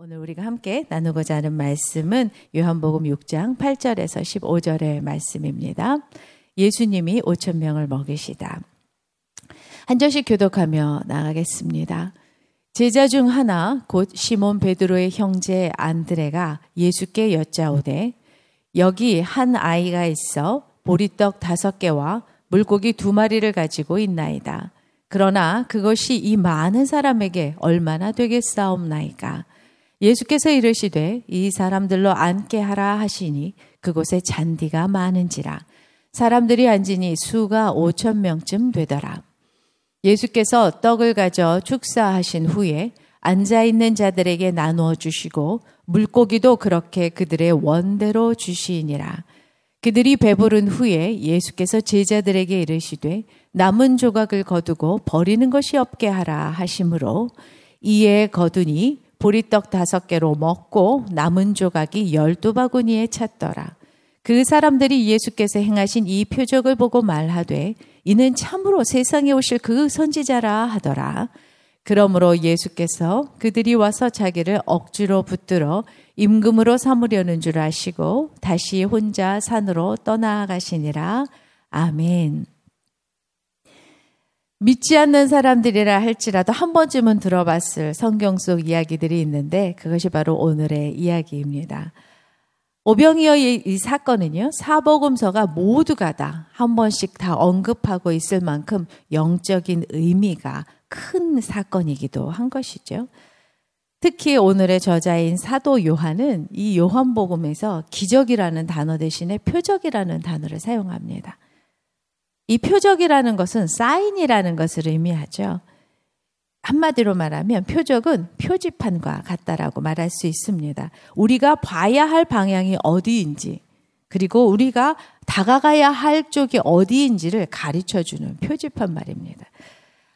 오늘 우리가 함께 나누고자 하는 말씀은 요한복음 6장 8절에서 15절의 말씀입니다. 예수님이 5천 명을 먹이시다. 한 절씩 교독하며 나가겠습니다. 제자 중 하나 곧 시몬 베드로의 형제 안드레가 예수께 여짜오되 여기 한 아이가 있어 보리떡 다섯 개와 물고기 두 마리를 가지고 있나이다. 그러나 그것이 이 많은 사람에게 얼마나 되겠사옵나이까? 예수께서 이르시되 이 사람들로 앉게 하라 하시니 그곳에 잔디가 많은지라 사람들이 앉으니 수가 오천 명쯤 되더라. 예수께서 떡을 가져 축사하신 후에 앉아 있는 자들에게 나누어 주시고 물고기도 그렇게 그들의 원대로 주시니라. 그들이 배부른 후에 예수께서 제자들에게 이르시되 남은 조각을 거두고 버리는 것이 없게 하라 하심으로 이에 거두니 보리떡 다섯 개로 먹고 남은 조각이 열두 바구니에 찼더라. 그 사람들이 예수께서 행하신 이 표적을 보고 말하되 이는 참으로 세상에 오실 그 선지자라 하더라. 그러므로 예수께서 그들이 와서 자기를 억지로 붙들어 임금으로 삼으려는 줄 아시고 다시 혼자 산으로 떠나가시니라. 아멘. 믿지 않는 사람들이라 할지라도 한 번쯤은 들어봤을 성경 속 이야기들이 있는데 그것이 바로 오늘의 이야기입니다. 오병이어의 이 사건은요, 사복음서가 모두가 다 한 번씩 다 언급하고 있을 만큼 영적인 의미가 큰 사건이기도 한 것이죠. 특히 오늘의 저자인 사도 요한은 이 요한복음에서 기적이라는 단어 대신에 표적이라는 단어를 사용합니다. 이 표적이라는 것은 사인이라는 것을 의미하죠. 한마디로 말하면 표적은 표지판과 같다라고 말할 수 있습니다. 우리가 봐야 할 방향이 어디인지, 그리고 우리가 다가가야 할 쪽이 어디인지를 가르쳐 주는 표지판 말입니다.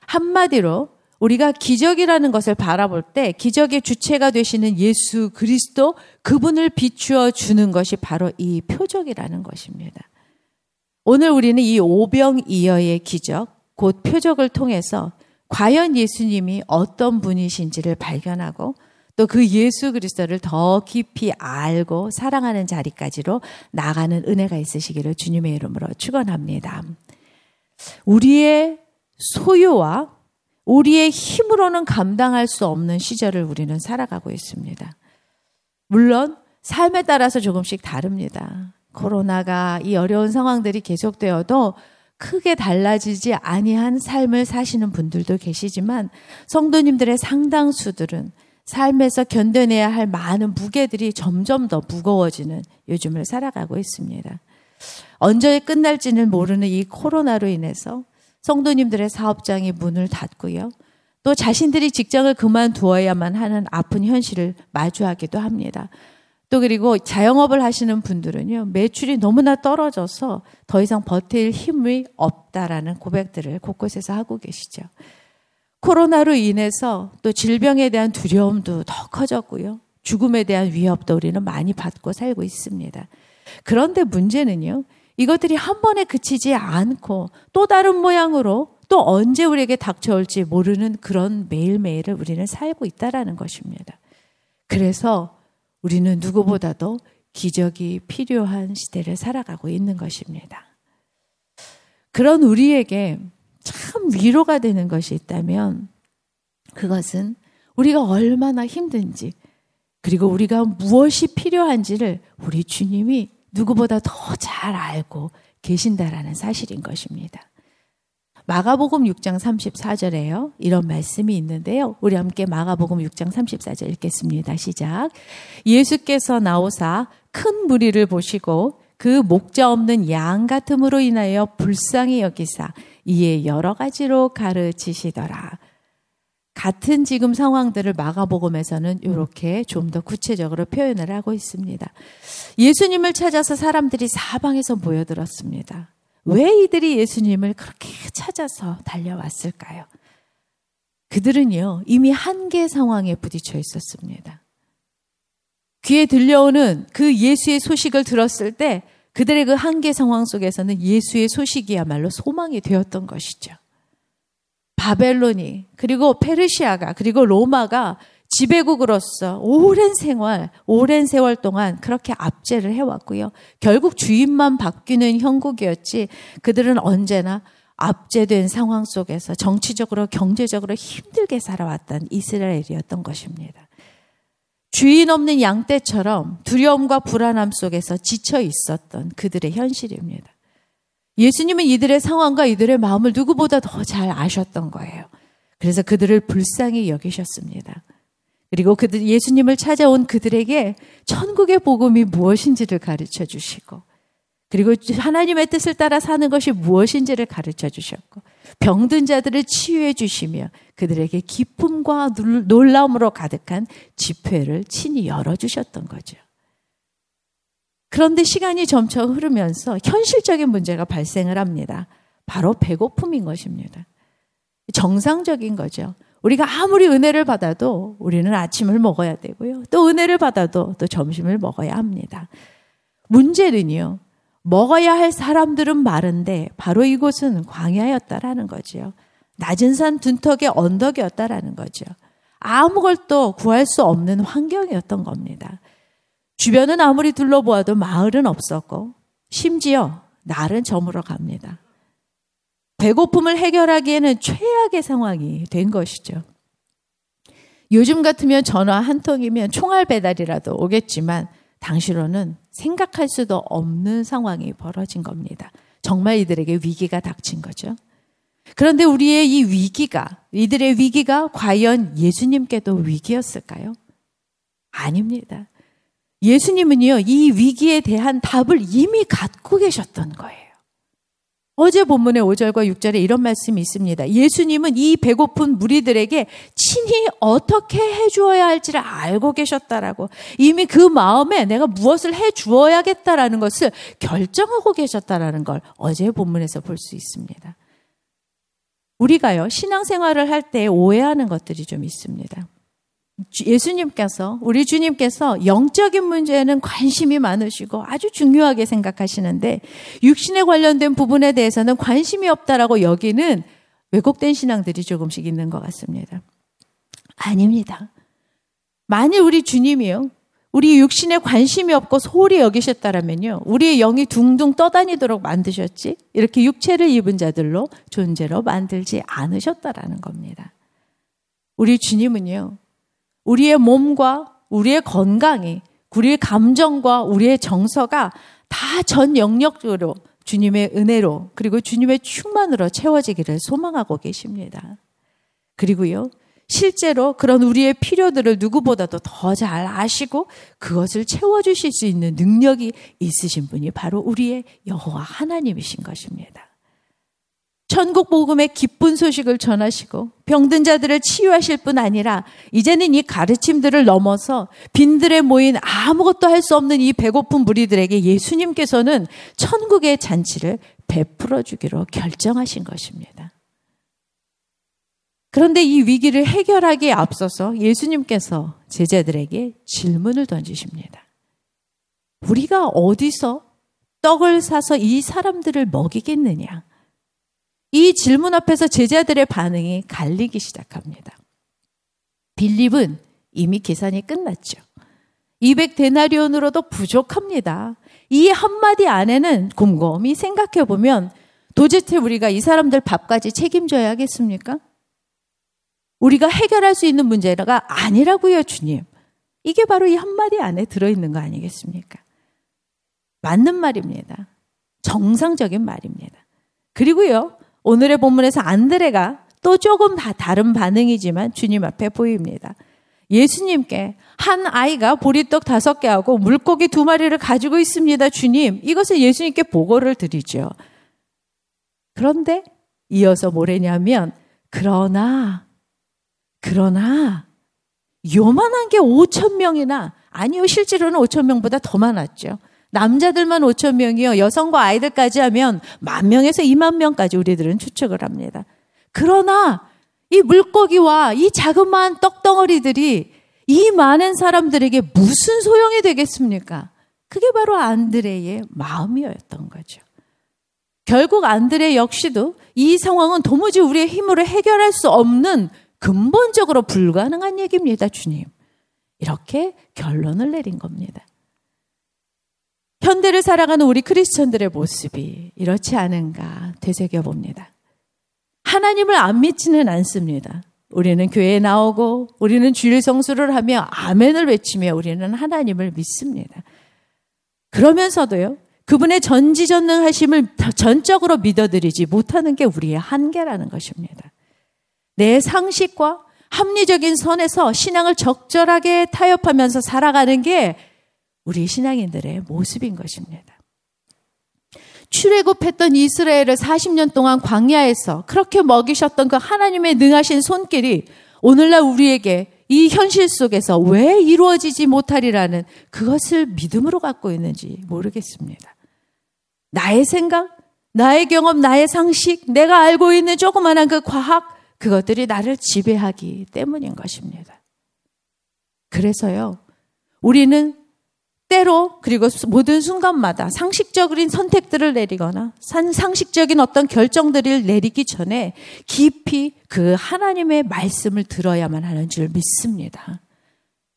한마디로 우리가 기적이라는 것을 바라볼 때 기적의 주체가 되시는 예수 그리스도 그분을 비추어 주는 것이 바로 이 표적이라는 것입니다. 오늘 우리는 이 오병이어의 기적, 곧 표적을 통해서 과연 예수님이 어떤 분이신지를 발견하고 또 그 예수 그리스도를 더 깊이 알고 사랑하는 자리까지로 나가는 은혜가 있으시기를 주님의 이름으로 축원합니다. 우리의 소유와 우리의 힘으로는 감당할 수 없는 시절을 우리는 살아가고 있습니다. 물론 삶에 따라서 조금씩 다릅니다. 코로나가 이 어려운 상황들이 계속되어도 크게 달라지지 아니한 삶을 사시는 분들도 계시지만 성도님들의 상당수들은 삶에서 견뎌내야 할 많은 무게들이 점점 더 무거워지는 요즘을 살아가고 있습니다. 언제 끝날지는 모르는 이 코로나로 인해서 성도님들의 사업장이 문을 닫고요. 또 자신들이 직장을 그만두어야만 하는 아픈 현실을 마주하기도 합니다. 또 그리고 자영업을 하시는 분들은요, 매출이 너무나 떨어져서 더 이상 버틸 힘이 없다라는 고백들을 곳곳에서 하고 계시죠. 코로나로 인해서 또 질병에 대한 두려움도 더 커졌고요. 죽음에 대한 위협도 우리는 많이 받고 살고 있습니다. 그런데 문제는요, 이것들이 한 번에 그치지 않고 또 다른 모양으로 또 언제 우리에게 닥쳐올지 모르는 그런 매일매일을 우리는 살고 있다라는 것입니다. 그래서 우리는 누구보다도 기적이 필요한 시대를 살아가고 있는 것입니다. 그런 우리에게 참 위로가 되는 것이 있다면 그것은 우리가 얼마나 힘든지 그리고 우리가 무엇이 필요한지를 우리 주님이 누구보다 더 잘 알고 계신다라는 사실인 것입니다. 마가복음 6장 34절에요. 이런 말씀이 있는데요. 우리 함께 마가복음 6장 34절 읽겠습니다. 시작. 예수께서 나오사 큰 무리를 보시고 그 목자 없는 양 같음으로 인하여 불쌍히 여기사 이에 여러 가지로 가르치시더라. 같은 지금 상황들을 마가복음에서는 이렇게 좀 더 구체적으로 표현을 하고 있습니다. 예수님을 찾아서 사람들이 사방에서 모여들었습니다. 왜 이들이 예수님을 그렇게 찾아서 달려왔을까요? 그들은요, 이미 한계 상황에 부딪혀 있었습니다. 귀에 들려오는 그 예수의 소식을 들었을 때 그들의 그 한계 상황 속에서는 예수의 소식이야말로 소망이 되었던 것이죠. 바벨론이, 그리고 페르시아가, 그리고 로마가 지배국으로서 오랜 생활, 오랜 세월 동안 그렇게 압제를 해왔고요. 결국 주인만 바뀌는 형국이었지 그들은 언제나 압제된 상황 속에서 정치적으로 경제적으로 힘들게 살아왔던 이스라엘이었던 것입니다. 주인 없는 양떼처럼 두려움과 불안함 속에서 지쳐 있었던 그들의 현실입니다. 예수님은 이들의 상황과 이들의 마음을 누구보다 더 잘 아셨던 거예요. 그래서 그들을 불쌍히 여기셨습니다. 그리고 그들 예수님을 찾아온 그들에게 천국의 복음이 무엇인지를 가르쳐 주시고 그리고 하나님의 뜻을 따라 사는 것이 무엇인지를 가르쳐 주셨고 병든 자들을 치유해 주시며 그들에게 기쁨과 놀라움으로 가득한 집회를 친히 열어 주셨던 거죠. 그런데 시간이 점점 흐르면서 현실적인 문제가 발생을 합니다. 바로 배고픔인 것입니다. 정상적인 거죠. 우리가 아무리 은혜를 받아도 우리는 아침을 먹어야 되고요. 또 은혜를 받아도 또 점심을 먹어야 합니다. 문제는요. 먹어야 할 사람들은 많은데 바로 이곳은 광야였다라는 거지요. 낮은 산 둔턱의 언덕이었다라는 거죠. 아무것도 구할 수 없는 환경이었던 겁니다. 주변은 아무리 둘러보아도 마을은 없었고 심지어 날은 저물어 갑니다. 배고픔을 해결하기에는 최악의 상황이 된 것이죠. 요즘 같으면 전화 한 통이면 총알 배달이라도 오겠지만 당시로는 생각할 수도 없는 상황이 벌어진 겁니다. 정말 이들에게 위기가 닥친 거죠. 그런데 우리의 이 위기가, 이들의 위기가 과연 예수님께도 위기였을까요? 아닙니다. 예수님은요, 이 위기에 대한 답을 이미 갖고 계셨던 거예요. 어제 본문의 5절과 6절에 이런 말씀이 있습니다. 예수님은 이 배고픈 무리들에게 친히 어떻게 해 주어야 할지를 알고 계셨다라고 이미 그 마음에 내가 무엇을 해 주어야겠다라는 것을 결정하고 계셨다라는 걸 어제 본문에서 볼 수 있습니다. 우리가요, 신앙생활을 할 때 오해하는 것들이 좀 있습니다. 예수님께서, 우리 주님께서 영적인 문제에는 관심이 많으시고 아주 중요하게 생각하시는데 육신에 관련된 부분에 대해서는 관심이 없다라고 여기는 왜곡된 신앙들이 조금씩 있는 것 같습니다. 아닙니다. 만일 우리 주님이요, 우리 육신에 관심이 없고 소홀히 여기셨다라면요, 우리의 영이 둥둥 떠다니도록 만드셨지, 이렇게 육체를 입은 자들로 존재로 만들지 않으셨다라는 겁니다. 우리 주님은요, 우리의 몸과 우리의 건강이 우리의 감정과 우리의 정서가 다 전 영역으로 주님의 은혜로 그리고 주님의 충만으로 채워지기를 소망하고 계십니다. 그리고요. 실제로 그런 우리의 필요들을 누구보다도 더 잘 아시고 그것을 채워주실 수 있는 능력이 있으신 분이 바로 우리의 여호와 하나님이신 것입니다. 천국 복음의 기쁜 소식을 전하시고 병든 자들을 치유하실 뿐 아니라 이제는 이 가르침들을 넘어서 빈들에 모인 아무것도 할 수 없는 이 배고픈 무리들에게 예수님께서는 천국의 잔치를 베풀어 주기로 결정하신 것입니다. 그런데 이 위기를 해결하기에 앞서서 예수님께서 제자들에게 질문을 던지십니다. 우리가 어디서 떡을 사서 이 사람들을 먹이겠느냐? 이 질문 앞에서 제자들의 반응이 갈리기 시작합니다. 빌립은 이미 계산이 끝났죠. 200데나리온으로도 부족합니다. 이 한마디 안에는 곰곰이 생각해 보면 도대체 우리가 이 사람들 밥까지 책임져야 하겠습니까? 우리가 해결할 수 있는 문제가 아니라고요, 주님. 이게 바로 이 한마디 안에 들어있는 거 아니겠습니까? 맞는 말입니다. 정상적인 말입니다. 그리고요, 오늘의 본문에서 안드레가 또 조금 다 다른 반응이지만 주님 앞에 보입니다. 예수님께 한 아이가 보리떡 다섯 개하고 물고기 두 마리를 가지고 있습니다. 주님, 이것을 예수님께 보고를 드리죠. 그런데 이어서 뭐래냐면, 그러나, 그러나, 요만한 게 5천 명이나, 아니요, 실제로는 5천 명보다 더 많았죠. 남자들만 5천 명이요. 여성과 아이들까지 하면 만 명에서 2만 명까지 우리들은 추측을 합니다. 그러나 이 물고기와 이 자그마한 떡덩어리들이 이 많은 사람들에게 무슨 소용이 되겠습니까? 그게 바로 안드레의 마음이었던 거죠. 결국 안드레 역시도 이 상황은 도무지 우리의 힘으로 해결할 수 없는 근본적으로 불가능한 얘기입니다, 주님. 이렇게 결론을 내린 겁니다. 현대를 살아가는 우리 크리스천들의 모습이 이렇지 않은가 되새겨 봅니다. 하나님을 안 믿지는 않습니다. 우리는 교회에 나오고 우리는 주일 성수를 하며 아멘을 외치며 우리는 하나님을 믿습니다. 그러면서도요. 그분의 전지전능하심을 전적으로 믿어드리지 못하는 게 우리의 한계라는 것입니다. 내 상식과 합리적인 선에서 신앙을 적절하게 타협하면서 살아가는 게 우리 신앙인들의 모습인 것입니다. 출애굽했던 이스라엘을 40년 동안 광야에서 그렇게 먹이셨던 그 하나님의 능하신 손길이 오늘날 우리에게 이 현실 속에서 왜 이루어지지 못하리라는 그것을 믿음으로 갖고 있는지 모르겠습니다. 나의 생각, 나의 경험, 나의 상식, 내가 알고 있는 조그만한 그 과학, 그것들이 나를 지배하기 때문인 것입니다. 그래서요, 우리는 때로 그리고 모든 순간마다 상식적인 선택들을 내리거나 상식적인 어떤 결정들을 내리기 전에 깊이 그 하나님의 말씀을 들어야만 하는 줄 믿습니다.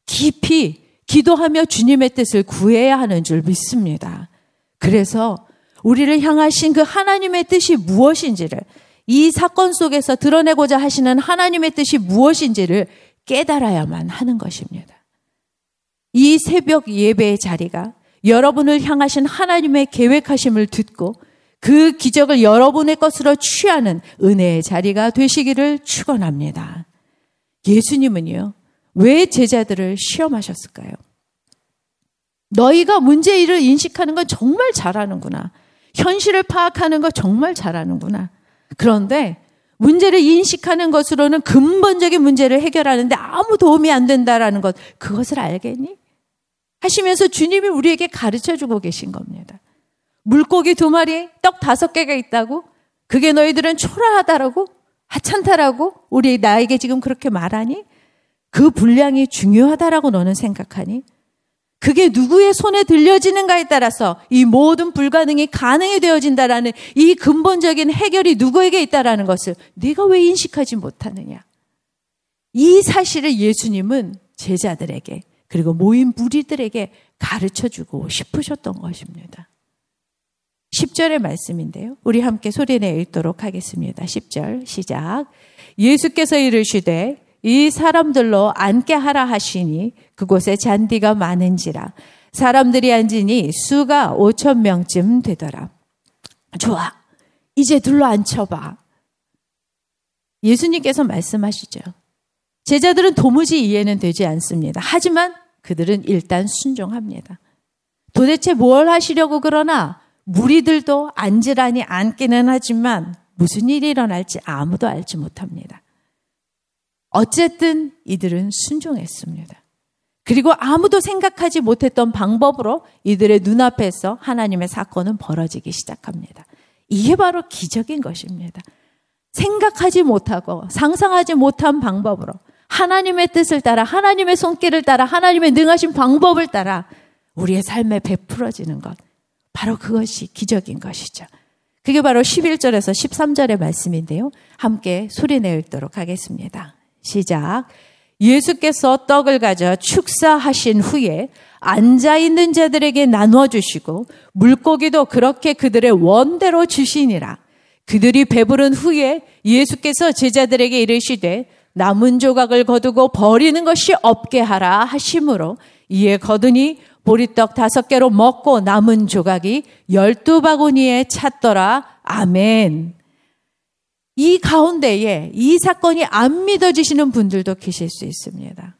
깊이 기도하며 주님의 뜻을 구해야 하는 줄 믿습니다. 그래서 우리를 향하신 그 하나님의 뜻이 무엇인지를 이 사건 속에서 드러내고자 하시는 하나님의 뜻이 무엇인지를 깨달아야만 하는 것입니다. 이 새벽 예배의 자리가 여러분을 향하신 하나님의 계획하심을 듣고 그 기적을 여러분의 것으로 취하는 은혜의 자리가 되시기를 축원합니다. 예수님은요. 왜 제자들을 시험하셨을까요? 너희가 문제일을 인식하는 건 정말 잘하는구나. 현실을 파악하는 거 정말 잘하는구나. 그런데 문제를 인식하는 것으로는 근본적인 문제를 해결하는데 아무 도움이 안 된다라는 것, 그것을 알겠니? 하시면서 주님이 우리에게 가르쳐 주고 계신 겁니다. 물고기 두 마리, 떡 다섯 개가 있다고? 그게 너희들은 초라하다라고? 하찮다라고? 우리 나에게 지금 그렇게 말하니? 그 분량이 중요하다라고 너는 생각하니? 그게 누구의 손에 들려지는가에 따라서 이 모든 불가능이 가능이 되어진다라는 이 근본적인 해결이 누구에게 있다라는 것을 네가 왜 인식하지 못하느냐? 이 사실을 예수님은 제자들에게 그리고 모인 무리들에게 가르쳐 주고 싶으셨던 것입니다. 10절의 말씀인데요. 우리 함께 소리내 읽도록 하겠습니다. 10절 시작. 예수께서 이르시되 이 사람들로 앉게 하라 하시니 그곳에 잔디가 많은지라 사람들이 앉으니 수가 5천 명쯤 되더라. 좋아. 이제 둘러 앉혀봐. 예수님께서 말씀하시죠. 제자들은 도무지 이해는 되지 않습니다. 하지만 그들은 일단 순종합니다. 도대체 뭘 하시려고 그러나 무리들도 앉으라니 앉기는 하지만 무슨 일이 일어날지 아무도 알지 못합니다. 어쨌든 이들은 순종했습니다. 그리고 아무도 생각하지 못했던 방법으로 이들의 눈앞에서 하나님의 사건은 벌어지기 시작합니다. 이게 바로 기적인 것입니다. 생각하지 못하고 상상하지 못한 방법으로 하나님의 뜻을 따라 하나님의 손길을 따라 하나님의 능하신 방법을 따라 우리의 삶에 베풀어지는 것. 바로 그것이 기적인 것이죠. 그게 바로 11절에서 13절의 말씀인데요. 함께 소리내 읽도록 하겠습니다. 시작. 예수께서 떡을 가져 축사하신 후에 앉아 있는 자들에게 나누어 주시고 물고기도 그렇게 그들의 원대로 주시니라. 그들이 배부른 후에 예수께서 제자들에게 이르시되 남은 조각을 거두고 버리는 것이 없게 하라 하심으로 이에 거두니 보리떡 다섯 개로 먹고 남은 조각이 열두 바구니에 찼더라. 아멘. 이 가운데에 이 사건이 안 믿어지시는 분들도 계실 수 있습니다.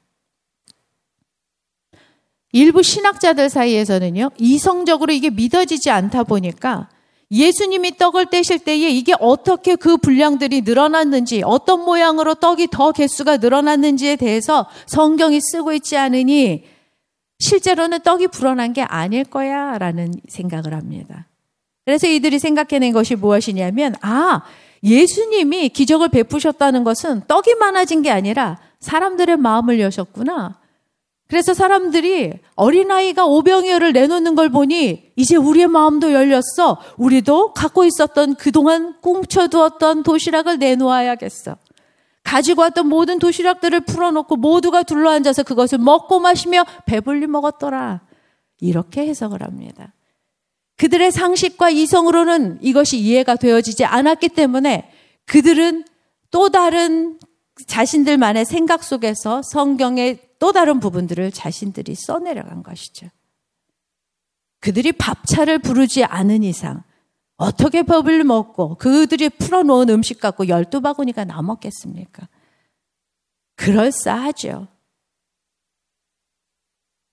일부 신학자들 사이에서는요, 이성적으로 이게 믿어지지 않다 보니까 예수님이 떡을 떼실 때에 이게 어떻게 그 분량들이 늘어났는지, 어떤 모양으로 떡이 더 개수가 늘어났는지에 대해서 성경이 쓰고 있지 않으니 실제로는 떡이 불어난 게 아닐 거야 라는 생각을 합니다. 그래서 이들이 생각해낸 것이 무엇이냐면, 아, 예수님이 기적을 베푸셨다는 것은 떡이 많아진 게 아니라 사람들의 마음을 여셨구나. 그래서 사람들이 어린아이가 오병이어를 내놓는 걸 보니 이제 우리의 마음도 열렸어. 우리도 갖고 있었던 그동안 꿈쳐두었던 도시락을 내놓아야겠어. 가지고 왔던 모든 도시락들을 풀어놓고 모두가 둘러앉아서 그것을 먹고 마시며 배불리 먹었더라. 이렇게 해석을 합니다. 그들의 상식과 이성으로는 이것이 이해가 되어지지 않았기 때문에 그들은 또 다른 자신들만의 생각 속에서 성경의 또 다른 부분들을 자신들이 써내려간 것이죠. 그들이 밥차를 부르지 않은 이상 어떻게 밥을 먹고 그들이 풀어놓은 음식 갖고 열두 바구니가 남았겠습니까? 그럴싸하죠.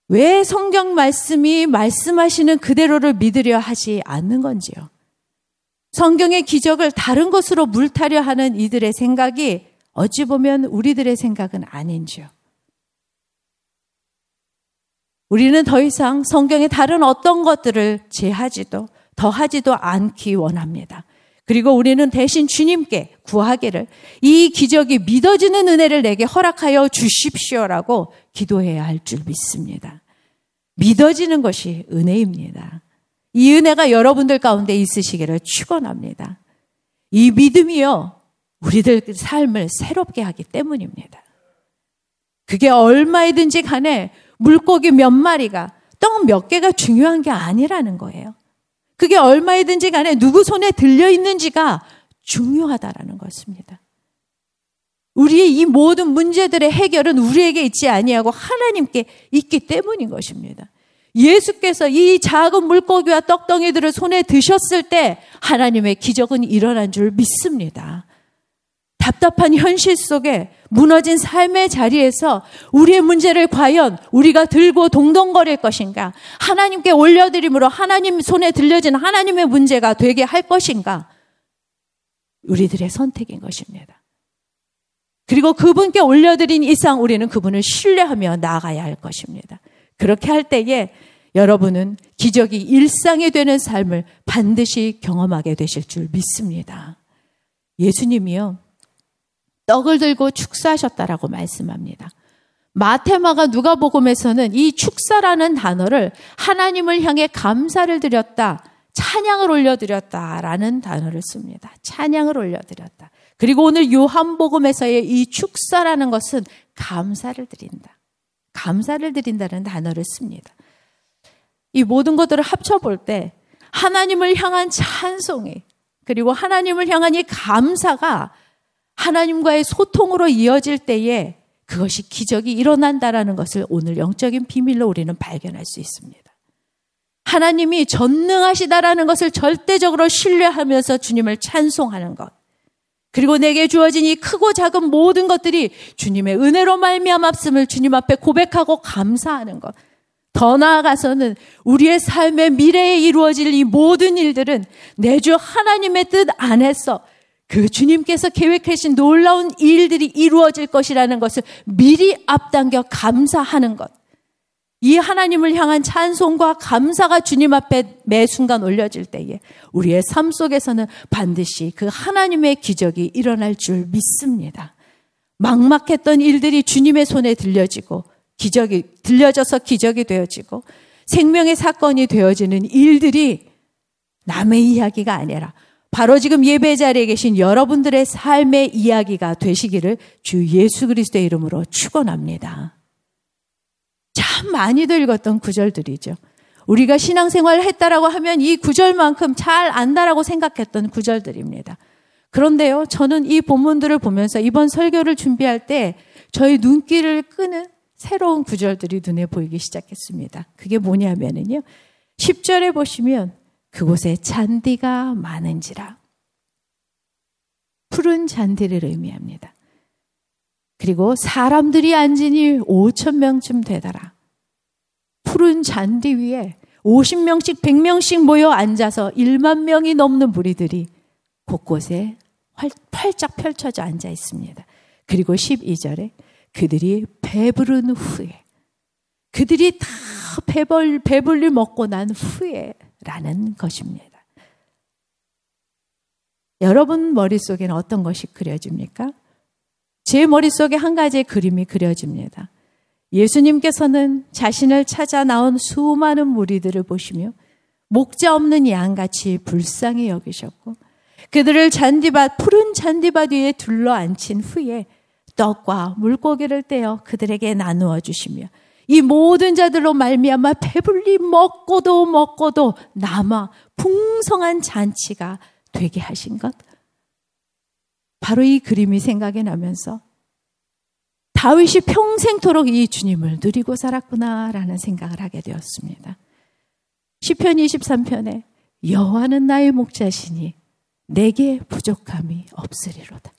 왜 성경 말씀이 말씀하시는 그대로를 믿으려 하지 않는 건지요. 성경의 기적을 다른 것으로 물타려 하는 이들의 생각이 어찌 보면 우리들의 생각은 아닌지요. 우리는 더 이상 성경의 다른 어떤 것들을 제하지도 더하지도 않기 원합니다. 그리고 우리는 대신 주님께 구하기를 이 기적이 믿어지는 은혜를 내게 허락하여 주십시오라고 기도해야 할 줄 믿습니다. 믿어지는 것이 은혜입니다. 이 은혜가 여러분들 가운데 있으시기를 축원합니다. 이 믿음이요 우리들 삶을 새롭게 하기 때문입니다. 그게 얼마이든지 간에 물고기 몇 마리가 떡 몇 개가 중요한 게 아니라는 거예요. 그게 얼마이든지 간에 누구 손에 들려 있는지가 중요하다라는 것입니다. 우리의 이 모든 문제들의 해결은 우리에게 있지 아니하고 하나님께 있기 때문인 것입니다. 예수께서 이 작은 물고기와 떡덩이들을 손에 드셨을 때 하나님의 기적은 일어난 줄 믿습니다. 답답한 현실 속에 무너진 삶의 자리에서 우리의 문제를 과연 우리가 들고 동동거릴 것인가? 하나님께 올려드림으로 하나님 손에 들려진 하나님의 문제가 되게 할 것인가? 우리들의 선택인 것입니다. 그리고 그분께 올려드린 이상 우리는 그분을 신뢰하며 나아가야 할 것입니다. 그렇게 할 때에 여러분은 기적이 일상이 되는 삶을 반드시 경험하게 되실 줄 믿습니다. 예수님이요. 떡을 들고 축사하셨다라고 말씀합니다. 마테마가 누가복음에서는 이 축사라는 단어를 하나님을 향해 감사를 드렸다, 찬양을 올려드렸다라는 단어를 씁니다. 찬양을 올려드렸다. 그리고 오늘 요한복음에서의 이 축사라는 것은 감사를 드린다. 감사를 드린다는 단어를 씁니다. 이 모든 것들을 합쳐볼 때 하나님을 향한 찬송이 그리고 하나님을 향한 이 감사가 하나님과의 소통으로 이어질 때에 그것이 기적이 일어난다라는 것을 오늘 영적인 비밀로 우리는 발견할 수 있습니다. 하나님이 전능하시다라는 것을 절대적으로 신뢰하면서 주님을 찬송하는 것. 그리고 내게 주어진 이 크고 작은 모든 것들이 주님의 은혜로 말미암았음을 주님 앞에 고백하고 감사하는 것. 더 나아가서는 우리의 삶의 미래에 이루어질 이 모든 일들은 내 주 하나님의 뜻 안에서 그 주님께서 계획하신 놀라운 일들이 이루어질 것이라는 것을 미리 앞당겨 감사하는 것. 이 하나님을 향한 찬송과 감사가 주님 앞에 매 순간 올려질 때에 우리의 삶 속에서는 반드시 그 하나님의 기적이 일어날 줄 믿습니다. 막막했던 일들이 주님의 손에 들려지고 기적이 들려져서 기적이 되어지고 생명의 사건이 되어지는 일들이 남의 이야기가 아니라 바로 지금 예배 자리에 계신 여러분들의 삶의 이야기가 되시기를 주 예수 그리스도의 이름으로 축원합니다. 참 많이들 읽었던 구절들이죠. 우리가 신앙생활을 했다라고 하면 이 구절만큼 잘 안다라고 생각했던 구절들입니다. 그런데요, 저는 이 본문들을 보면서 이번 설교를 준비할 때 저희 눈길을 끄는 새로운 구절들이 눈에 보이기 시작했습니다. 그게 뭐냐면은요. 10절에 보시면 그곳에 잔디가 많은지라. 푸른 잔디를 의미합니다. 그리고 사람들이 앉으니 5천 명쯤 되더라. 푸른 잔디 위에 50명씩 100명씩 모여 앉아서 1만 명이 넘는 무리들이 곳곳에 활짝 펼쳐져 앉아 있습니다. 그리고 12절에 그들이 배부른 후에 그들이 다 배불, 배불리 먹고 난 후에 라는 것입니다. 여러분 머릿속에는 어떤 것이 그려집니까? 제 머릿속에 한 가지의 그림이 그려집니다. 예수님께서는 자신을 찾아 나온 수많은 무리들을 보시며 목자 없는 양같이 불쌍히 여기셨고 그들을 잔디밭 푸른 잔디밭 위에 둘러 앉힌 후에 떡과 물고기를 떼어 그들에게 나누어 주시며 이 모든 자들로 말미암아 배불리 먹고도 먹고도 남아 풍성한 잔치가 되게 하신 것. 바로 이 그림이 생각이 나면서 다윗이 평생토록 이 주님을 누리고 살았구나라는 생각을 하게 되었습니다. 시편 23편에 여호와는 나의 목자시니 내게 부족함이 없으리로다.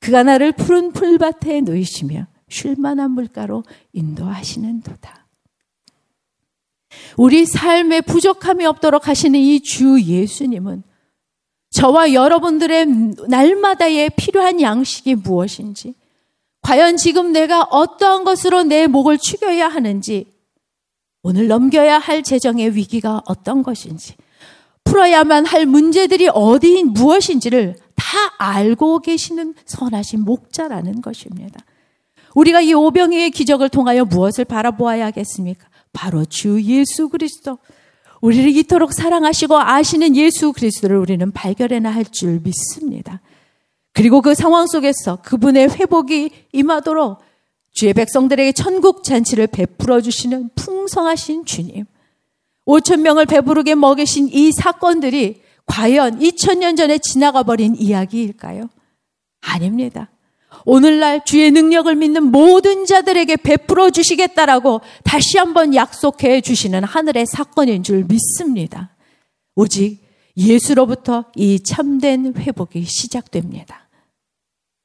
그가 나를 푸른 풀밭에 놓이시며 쉴만한 물가로 인도하시는 도다. 우리 삶에 부족함이 없도록 하시는 이 주 예수님은 저와 여러분들의 날마다의 필요한 양식이 무엇인지, 과연 지금 내가 어떠한 것으로 내 목을 축여야 하는지, 오늘 넘겨야 할 재정의 위기가 어떤 것인지, 풀어야만 할 문제들이 어디인 무엇인지를 다 알고 계시는 선하신 목자라는 것입니다. 우리가 이 오병이의 기적을 통하여 무엇을 바라보아야 하겠습니까? 바로 주 예수 그리스도. 우리를 이토록 사랑하시고 아시는 예수 그리스도를 우리는 발견해야 할줄 믿습니다. 그리고 그 상황 속에서 그분의 회복이 임하도록 주의 백성들에게 천국 잔치를 베풀어 주시는 풍성하신 주님. 5천 명을 배부르게 먹이신 이 사건들이 과연 2000년 전에 지나가 버린 이야기일까요? 아닙니다. 오늘날 주의 능력을 믿는 모든 자들에게 베풀어 주시겠다라고 다시 한번 약속해 주시는 하늘의 사건인 줄 믿습니다. 오직 예수로부터 이 참된 회복이 시작됩니다.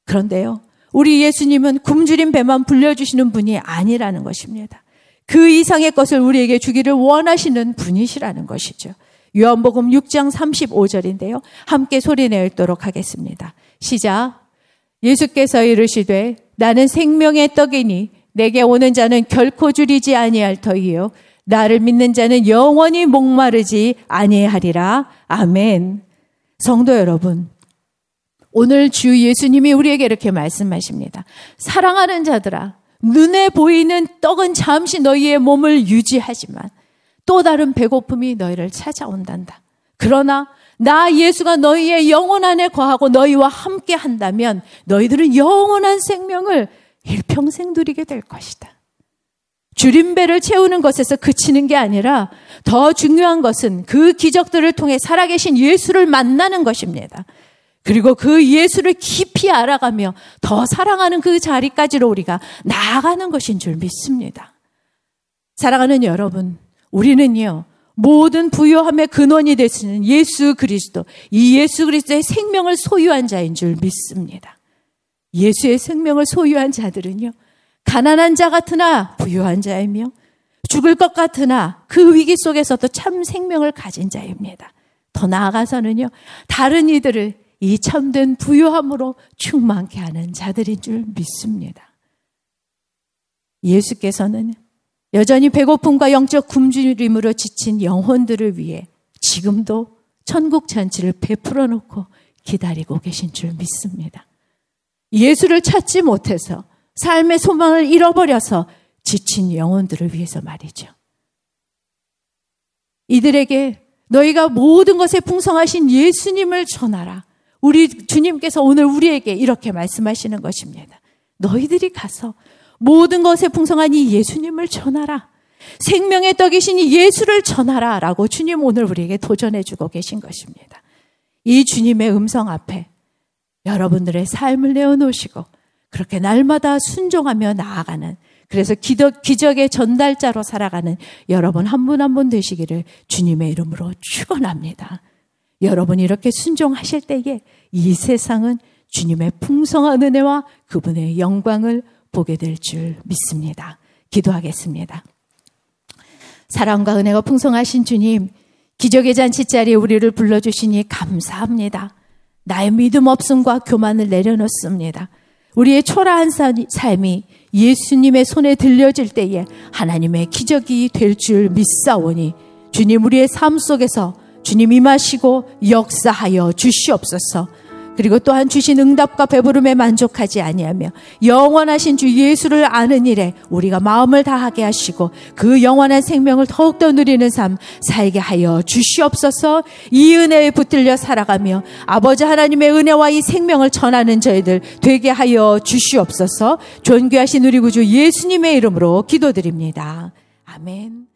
그런데요, 우리 예수님은 굶주린 배만 불려주시는 분이 아니라는 것입니다. 그 이상의 것을 우리에게 주기를 원하시는 분이시라는 것이죠. 요한복음 6장 35절인데요. 함께 소리내 읽도록 하겠습니다. 시작. 예수께서 이르시되 나는 생명의 떡이니 내게 오는 자는 결코 줄이지 아니할 터이요 나를 믿는 자는 영원히 목마르지 아니하리라. 아멘. 성도 여러분, 오늘 주 예수님이 우리에게 이렇게 말씀하십니다. 사랑하는 자들아, 눈에 보이는 떡은 잠시 너희의 몸을 유지하지만 또 다른 배고픔이 너희를 찾아온단다. 그러나 나 예수가 너희의 영혼 안에 거하고 너희와 함께 한다면 너희들은 영원한 생명을 일평생 누리게 될 것이다. 줄임배를 채우는 것에서 그치는 게 아니라 더 중요한 것은 그 기적들을 통해 살아계신 예수를 만나는 것입니다. 그리고 그 예수를 깊이 알아가며 더 사랑하는 그 자리까지로 우리가 나아가는 것인 줄 믿습니다. 사랑하는 여러분, 우리는요, 모든 부요함의 근원이 되시는 예수 그리스도, 이 예수 그리스도의 생명을 소유한 자인 줄 믿습니다. 예수의 생명을 소유한 자들은요, 가난한 자 같으나 부유한 자이며, 죽을 것 같으나 그 위기 속에서도 참 생명을 가진 자입니다. 더 나아가서는요, 다른 이들을 이 참된 부유함으로 충만케 하는 자들인 줄 믿습니다. 예수께서는 여전히 배고픔과 영적 굶주림으로 지친 영혼들을 위해 지금도 천국 잔치를 베풀어 놓고 기다리고 계신 줄 믿습니다. 예수를 찾지 못해서 삶의 소망을 잃어버려서 지친 영혼들을 위해서 말이죠. 이들에게 너희가 모든 것에 풍성하신 예수님을 전하라. 우리 주님께서 오늘 우리에게 이렇게 말씀하시는 것입니다. 너희들이 가서 모든 것에 풍성한 이 예수님을 전하라. 생명의 떡이신 이 예수를 전하라. 라고 주님 오늘 우리에게 도전해 주고 계신 것입니다. 이 주님의 음성 앞에 여러분들의 삶을 내어놓으시고 그렇게 날마다 순종하며 나아가는 그래서 기적, 기적의 전달자로 살아가는 여러분 한 분 한분 되시기를 주님의 이름으로 축원합니다. 여러분이 이렇게 순종하실 때에 이 세상은 주님의 풍성한 은혜와 그분의 영광을 보게 될 줄 믿습니다. 기도하겠습니다. 사랑과 은혜가 풍성하신 주님, 기적의 잔치 자리에 우리를 불러주시니 감사합니다. 나의 믿음 없음과 교만을 내려놓습니다. 우리의 초라한 삶이 예수님의 손에 들려질 때에 하나님의 기적이 될 줄 믿사오니 주님 우리의 삶 속에서 주님 임하시고 역사하여 주시옵소서. 그리고 또한 주신 응답과 배부름에 만족하지 아니하며 영원하신 주 예수를 아는 일에 우리가 마음을 다하게 하시고 그 영원한 생명을 더욱더 누리는 삶 살게 하여 주시옵소서 이 은혜에 붙들려 살아가며 아버지 하나님의 은혜와 이 생명을 전하는 저희들 되게 하여 주시옵소서 존귀하신 우리 구주 예수님의 이름으로 기도드립니다. 아멘.